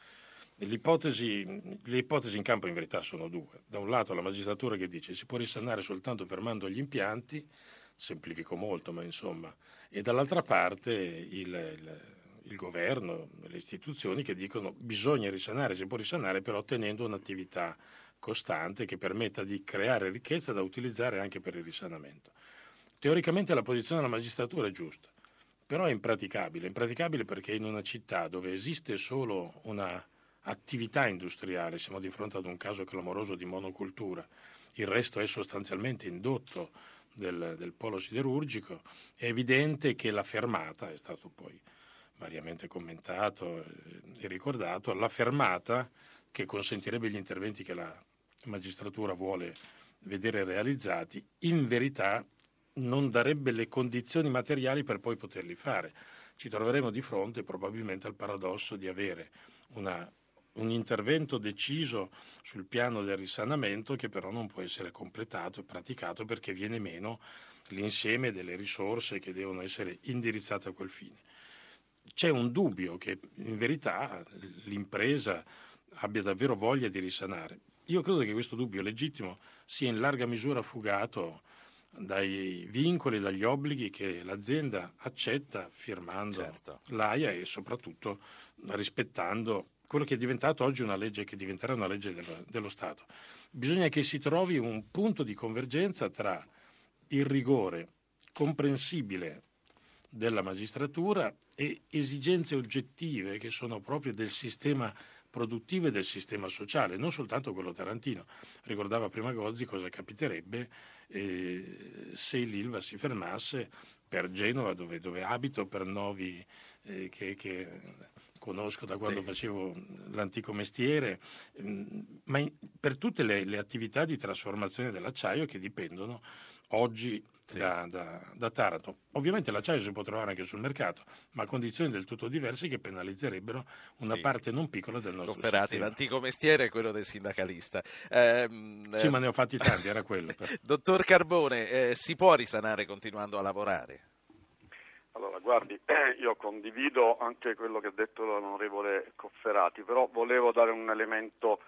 L'ipotesi, le ipotesi in campo in verità sono due. Da un lato la magistratura che dice si può risanare soltanto fermando gli impianti, semplifico molto, ma insomma, e dall'altra parte il, il, il governo, le istituzioni che dicono bisogna risanare, si può risanare però tenendo un'attività costante che permetta di creare ricchezza da utilizzare anche per il risanamento. Teoricamente la posizione della magistratura è giusta, però è impraticabile, è impraticabile perché in una città dove esiste solo una attività industriale, siamo di fronte ad un caso clamoroso di monocultura, il resto è sostanzialmente indotto del, del polo siderurgico, è evidente che la fermata, è stato poi variamente commentato e ricordato, la fermata che consentirebbe gli interventi che la magistratura vuole vedere realizzati, in verità non darebbe le condizioni materiali per poi poterli fare. Ci troveremo di fronte probabilmente al paradosso di avere una un intervento deciso sul piano del risanamento che però non può essere completato e praticato perché viene meno l'insieme delle risorse che devono essere indirizzate a quel fine. C'è un dubbio che in verità l'impresa abbia davvero voglia di risanare. Io credo che questo dubbio legittimo sia in larga misura fugato dai vincoli, dagli obblighi che l'azienda accetta firmando certo. l'AIA e soprattutto rispettando quello che è diventato oggi una legge, che diventerà una legge dello, dello Stato. Bisogna che si trovi un punto di convergenza tra il rigore comprensibile della magistratura e esigenze oggettive che sono proprie del sistema produttivo e del sistema sociale, non soltanto quello tarantino. Ricordava prima Gozzi cosa capiterebbe eh, se l'Ilva si fermasse per Genova, dove, dove abito, per Novi, eh, che, che, conosco da quando sì. facevo l'antico mestiere, mm, ma in, per tutte le, le, attività di trasformazione dell'acciaio che dipendono oggi sì. da, da, da, Taranto. Ovviamente l'acciaio si può trovare anche sul mercato, ma a condizioni del tutto diverse che penalizzerebbero una sì. parte non piccola del nostro Cooperati, sistema. L'antico mestiere è quello del sindacalista. Eh, sì, eh... ma ne ho fatti tanti, era quello. Dottor Carbone, eh, si può risanare continuando a lavorare? Allora, guardi, io condivido anche quello che ha detto l'onorevole Cofferati, però volevo dare un elemento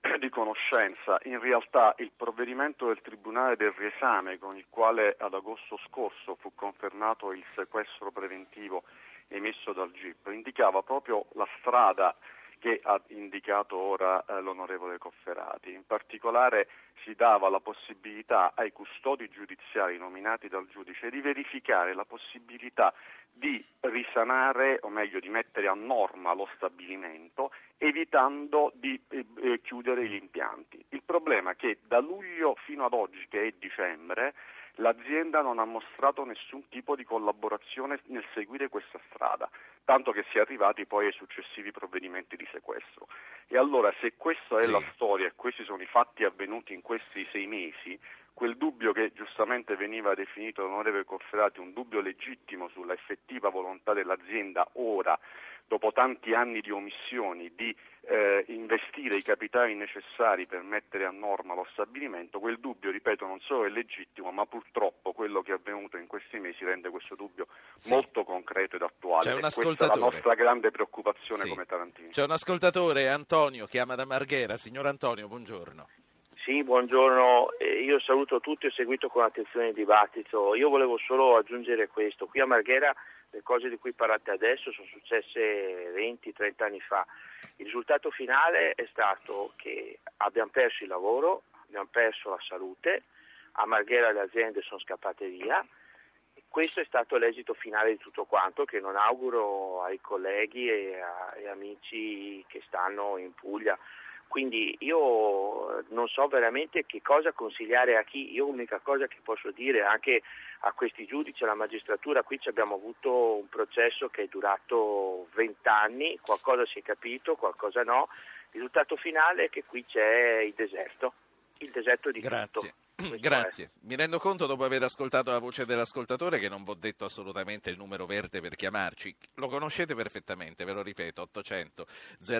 di conoscenza. In realtà il provvedimento del Tribunale del riesame con il quale ad agosto scorso fu confermato il sequestro preventivo emesso dal GIP indicava proprio la strada che ha indicato ora eh, l'onorevole Cofferati. In particolare si dava la possibilità ai custodi giudiziari nominati dal giudice di verificare la possibilità di risanare, o meglio di mettere a norma lo stabilimento, evitando di eh, eh chiudere gli impianti. Il problema è che da luglio fino ad oggi, che è dicembre, l'azienda non ha mostrato nessun tipo di collaborazione nel seguire questa strada, tanto che si è arrivati poi ai successivi provvedimenti di sequestro. E allora se questa è sì. la storia e questi sono i fatti avvenuti in questi sei mesi, quel dubbio che giustamente veniva definito dall'onorevole Cofferati un dubbio legittimo sulla effettiva volontà dell'azienda ora dopo tanti anni di omissioni, di eh, investire i capitali necessari per mettere a norma lo stabilimento, quel dubbio, ripeto, non solo è legittimo, ma purtroppo quello che è avvenuto in questi mesi rende questo dubbio sì. molto concreto ed attuale. C'è un è la nostra grande preoccupazione sì. come Tarantini. C'è un ascoltatore, Antonio, chiama da Marghera. Signor Antonio, buongiorno. Sì, buongiorno. Io saluto tutti, ho seguito con attenzione il dibattito. Io volevo solo aggiungere questo. Qui a Marghera le cose di cui parlate adesso sono successe 20-30 anni fa. Il risultato finale è stato che abbiamo perso il lavoro, abbiamo perso la salute, a Marghera le aziende sono scappate via, questo è stato l'esito finale di tutto quanto che non auguro ai colleghi e, a, e amici che stanno in Puglia. Quindi io non so veramente che cosa consigliare a chi, io l'unica cosa che posso dire anche a questi giudici, alla magistratura, qui abbiamo avuto un processo che è durato 20 anni, qualcosa si è capito, qualcosa no, il risultato finale è che qui c'è il deserto, il deserto di Grazie. tutto. Grazie. Mi rendo conto dopo aver ascoltato la voce dell'ascoltatore che non vi ho detto assolutamente il numero verde per chiamarci. Lo conoscete perfettamente, ve lo ripeto, 800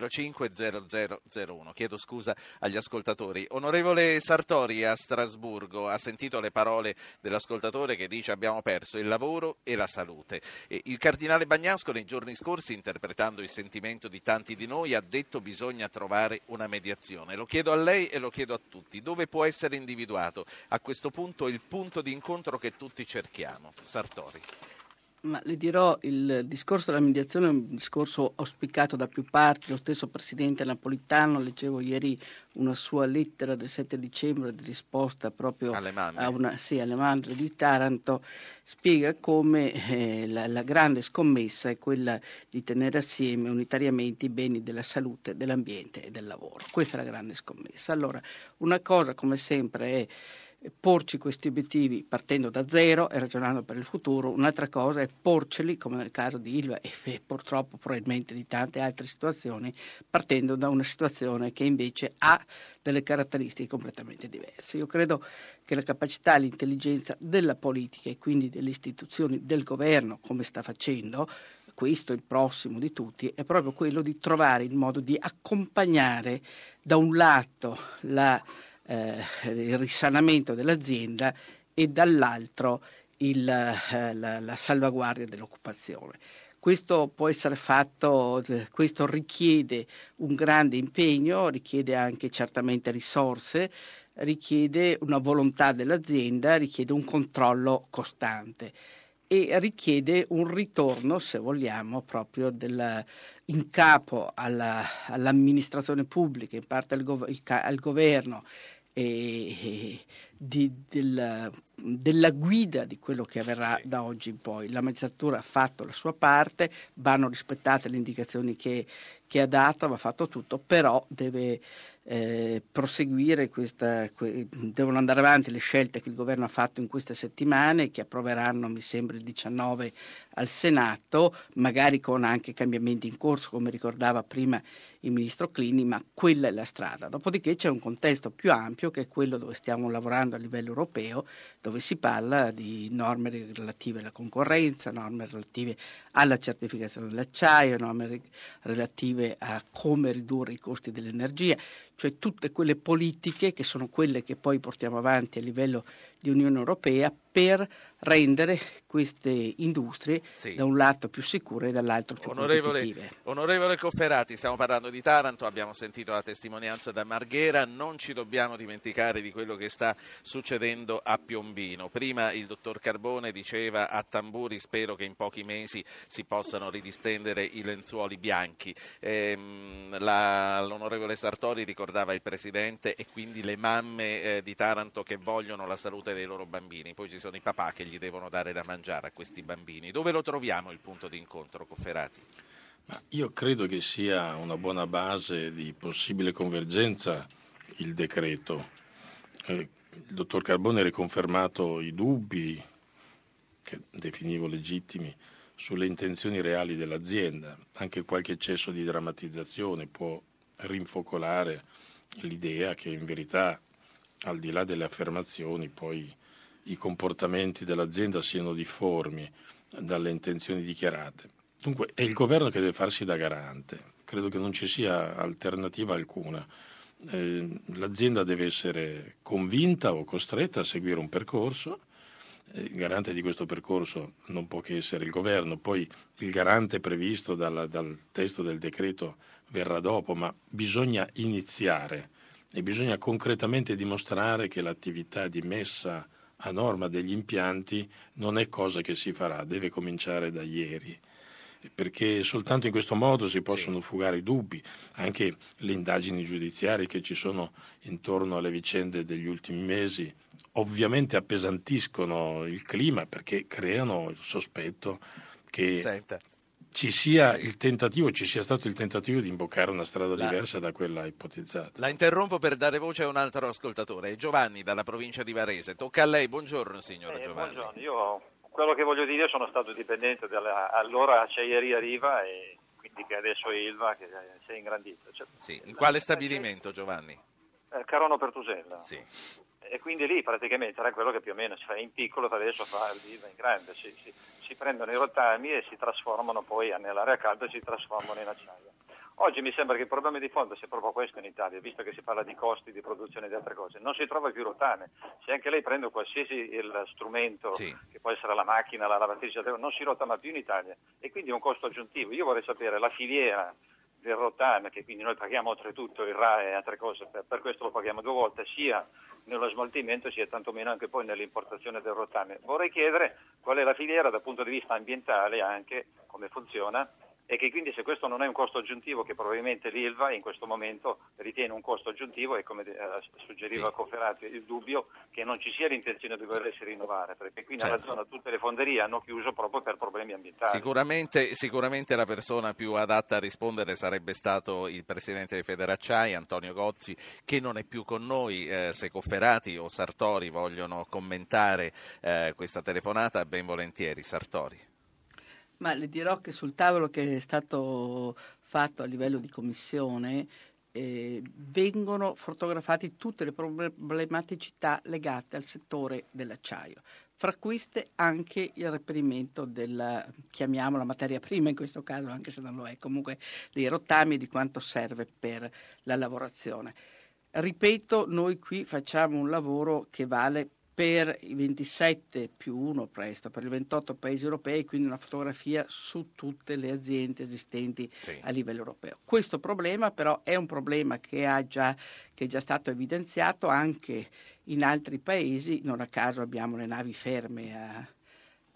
05 0001. Chiedo scusa agli ascoltatori. Onorevole Sartori a Strasburgo ha sentito le parole dell'ascoltatore che dice abbiamo perso il lavoro e la salute. Il cardinale Bagnasco nei giorni scorsi, interpretando il sentimento di tanti di noi, ha detto bisogna trovare una mediazione. Lo chiedo a lei e lo chiedo a tutti. Dove può essere individuato a questo punto il punto di incontro che tutti cerchiamo. Sartori. Ma le dirò, il discorso della mediazione è un discorso auspicato da più parti, lo stesso Presidente Napolitano, leggevo ieri una sua lettera del 7 dicembre di risposta proprio alle, a una, sì, alle mandre di Taranto, spiega come eh, la, la, grande scommessa è quella di tenere assieme unitariamente i beni della salute, dell'ambiente e del lavoro. Questa è la grande scommessa. Allora, una cosa come sempre è porci questi obiettivi partendo da zero e ragionando per il futuro, un'altra cosa è porceli, come nel caso di Ilva e, purtroppo probabilmente di tante altre situazioni, partendo da una situazione che invece ha delle caratteristiche completamente diverse. Io credo che la capacità e l'intelligenza della politica e quindi delle istituzioni del governo, come sta facendo, questo il prossimo di tutti, è proprio quello di trovare il modo di accompagnare da un lato la il risanamento dell'azienda e dall'altro il, eh, la, la salvaguardia dell'occupazione. Questo può essere fatto, questo richiede un grande impegno, richiede anche certamente risorse, richiede una volontà dell'azienda, richiede un controllo costante e richiede un ritorno, se vogliamo, proprio del, in capo alla, all'amministrazione pubblica, in parte al, gov- al governo e, di, della, della, guida di quello che avverrà da oggi in poi. La magistratura ha fatto la sua parte, vanno rispettate le indicazioni che, che ha dato, va fatto tutto, però deve eh, proseguire questa, que, devono andare avanti le scelte che il governo ha fatto in queste settimane, che approveranno, mi sembra, il 19 al Senato, magari con anche cambiamenti in corso, come ricordava prima il ministro Clini, ma quella è la strada. Dopodiché c'è un contesto più ampio che è quello dove stiamo lavorando a livello europeo, dove si parla di norme relative alla concorrenza, norme relative alla certificazione dell'acciaio, norme relative a come ridurre i costi dell'energia, cioè tutte quelle politiche che sono quelle che poi portiamo avanti a livello di Unione Europea per rendere queste industrie sì. da un lato più sicure e dall'altro più onorevole, competitive. Onorevole Cofferati, stiamo parlando di Taranto, abbiamo sentito la testimonianza da Marghera, non ci dobbiamo dimenticare di quello che sta succedendo a Piombino. Prima il dottor Carbone diceva a Tamburi spero che in pochi mesi si possano ridistendere i lenzuoli bianchi. Ehm, la, l'onorevole Sartori ricordava il Presidente e quindi le mamme eh, di Taranto che vogliono la salute dei loro bambini, poi ci sono i papà che gli devono dare da mangiare a questi bambini. Dove lo troviamo il punto di incontro, Cofferati? Ma io credo che sia una buona base di possibile convergenza il decreto. Eh, il dottor Carbone ha riconfermato i dubbi, che definivo legittimi, sulle intenzioni reali dell'azienda. Anche qualche eccesso di drammatizzazione può rinfocolare l'idea che in verità, al di là delle affermazioni, poi i comportamenti dell'azienda siano difformi dalle intenzioni dichiarate. Dunque è il governo che deve farsi da garante, credo che non ci sia alternativa alcuna. Eh, l'azienda deve essere convinta o costretta a seguire un percorso, eh, il garante di questo percorso non può che essere il governo, poi il garante previsto dal, dal testo del decreto verrà dopo, ma bisogna iniziare e bisogna concretamente dimostrare che l'attività di messa a norma degli impianti non è cosa che si farà, deve cominciare da ieri. perché soltanto in questo modo si possono sì. fugare i dubbi, anche le indagini giudiziarie che ci sono intorno alle vicende degli ultimi mesi ovviamente appesantiscono il clima perché creano il sospetto che Senta. Ci sia il tentativo, ci sia stato il tentativo di imboccare una strada la... diversa da quella ipotizzata. La interrompo per dare voce a un altro ascoltatore, Giovanni dalla provincia di Varese. Tocca a lei, buongiorno signora eh, Giovanni. Buongiorno, io quello che voglio dire sono stato dipendente dalla allora acciaieria Riva e quindi che adesso è Ilva che si è ingrandito. Cioè, sì. In quale stabilimento Giovanni? Eh, Carono Pertusella. Sì e quindi lì praticamente era quello che più o meno si fa in piccolo, adesso fa l'IVA in grande, si, si, si, prendono i rottami e si trasformano poi nell'area calda e si trasformano in acciaio. Oggi mi sembra che il problema di fondo sia proprio questo in Italia, visto che si parla di costi di produzione di altre cose. Non si trova più rottame. Se anche lei prende qualsiasi strumento, sì. che può essere la macchina, la lavatrice, non si rottama più in Italia e quindi è un costo aggiuntivo. Io vorrei sapere la filiera del rottame, che quindi noi paghiamo oltretutto il RAE e altre cose, per, per questo lo paghiamo due volte, sia nello smaltimento sia tantomeno anche poi nell'importazione del rottame. Vorrei chiedere qual è la filiera dal punto di vista ambientale anche, come funziona e che quindi se questo non è un costo aggiuntivo che probabilmente l'ILVA in questo momento ritiene un costo aggiuntivo e come eh, suggeriva sì. Cofferati il dubbio che non ci sia l'intenzione di volersi rinnovare perché qui certo. nella zona tutte le fonderie hanno chiuso proprio per problemi ambientali. Sicuramente, sicuramente la persona più adatta a rispondere sarebbe stato il Presidente di Federacciai Antonio Gozzi che non è più con noi, eh, se Cofferati o Sartori vogliono commentare eh, questa telefonata ben volentieri Sartori. Ma le dirò che sul tavolo che è stato fatto a livello di commissione eh, vengono fotografate tutte le problematicità legate al settore dell'acciaio. Fra queste anche il reperimento della, chiamiamola materia prima in questo caso, anche se non lo è, comunque dei rottami e di quanto serve per la lavorazione. Ripeto, noi qui facciamo un lavoro che vale per i 27 più 1 presto, per i 28 paesi europei, quindi una fotografia su tutte le aziende esistenti sì. a livello europeo. Questo problema però è un problema che, già, che è già stato evidenziato anche in altri paesi, non a caso abbiamo le navi ferme a,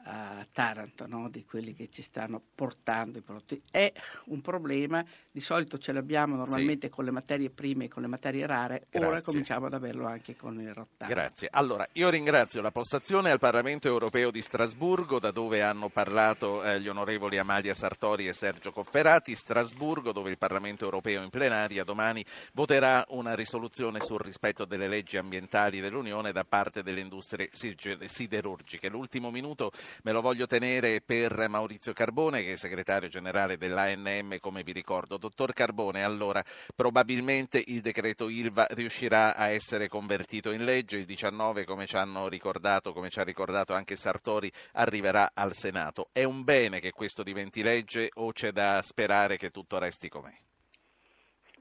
a Taranto, no? di quelli che ci stanno portando i prodotti. È un problema, di solito ce l'abbiamo normalmente sì. con le materie prime e con le materie rare, Grazie. ora cominciamo ad averlo anche con il rottame. Grazie. Allora, io ringrazio la postazione al Parlamento europeo di Strasburgo, da dove hanno parlato eh, gli onorevoli Amalia Sartori e Sergio Cofferati, Strasburgo, dove il Parlamento europeo in plenaria domani voterà una risoluzione sul rispetto delle leggi ambientali dell'Unione da parte delle industrie siderurgiche. L'ultimo minuto me lo voglio tenere per Maurizio Carbone, che è segretario generale dell'ANM, come vi ricordo. Dottor Carbone, allora, probabilmente il decreto ILVA riuscirà a essere convertito in legge, il 19, come ci hanno ricordato, come ci ha ricordato anche Sartori, arriverà al Senato. È un bene che questo diventi legge o c'è da sperare che tutto resti com'è?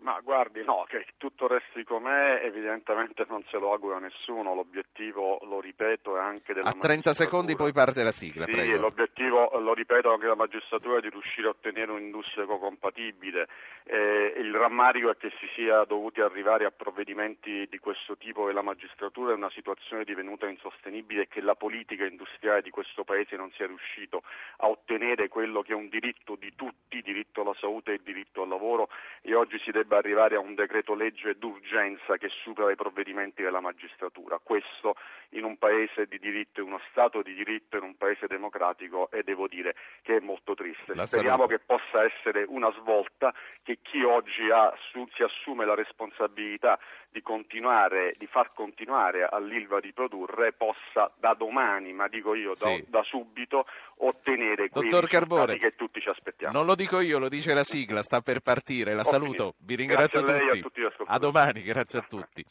Ma guardi, no, che tutto resti com'è evidentemente non se lo augura nessuno, l'obiettivo, lo ripeto, è anche della A 30 secondi poi parte la sigla, sì, prego. l'obiettivo, lo ripeto, anche della magistratura è di riuscire a ottenere un'industria ecocompatibile. Eh, il rammarico è che si sia dovuti arrivare a provvedimenti di questo tipo e la magistratura è una situazione divenuta insostenibile e che la politica industriale di questo Paese non sia riuscito a ottenere quello che è un diritto di tutti, diritto alla salute e diritto al lavoro e oggi si debba arrivare a un decreto legge d'urgenza che supera i provvedimenti della magistratura. Questo in un paese di diritto, in uno Stato di diritto, in un paese democratico e devo dire che è molto triste. La Speriamo salute. che possa essere una svolta, che chi oggi ha, su, si assume la responsabilità di continuare, di far continuare all'Ilva di produrre, possa da domani, ma dico io da, sì. da subito, ottenere quei Dottor Carbone, che tutti ci aspettiamo. Non lo dico io, lo dice la sigla, sta per partire. La okay. saluto, ringrazio a tutti. A, tutti a domani, grazie a tutti.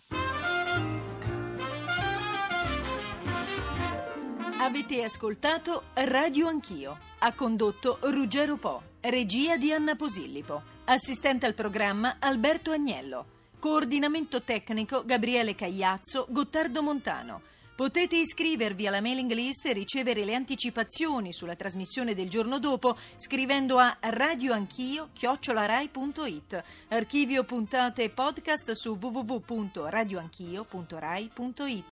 Avete ascoltato Radio Anch'io. Ha condotto Ruggero Po. Regia di Anna Posillipo. Assistente al programma Alberto Agnello. Coordinamento tecnico Gabriele Cagliazzo, Gottardo Montano. Potete iscrivervi alla mailing list e ricevere le anticipazioni sulla trasmissione del giorno dopo scrivendo a radioanchio-rai.it. Archivio puntate e podcast su www.radioanchio.rai.it.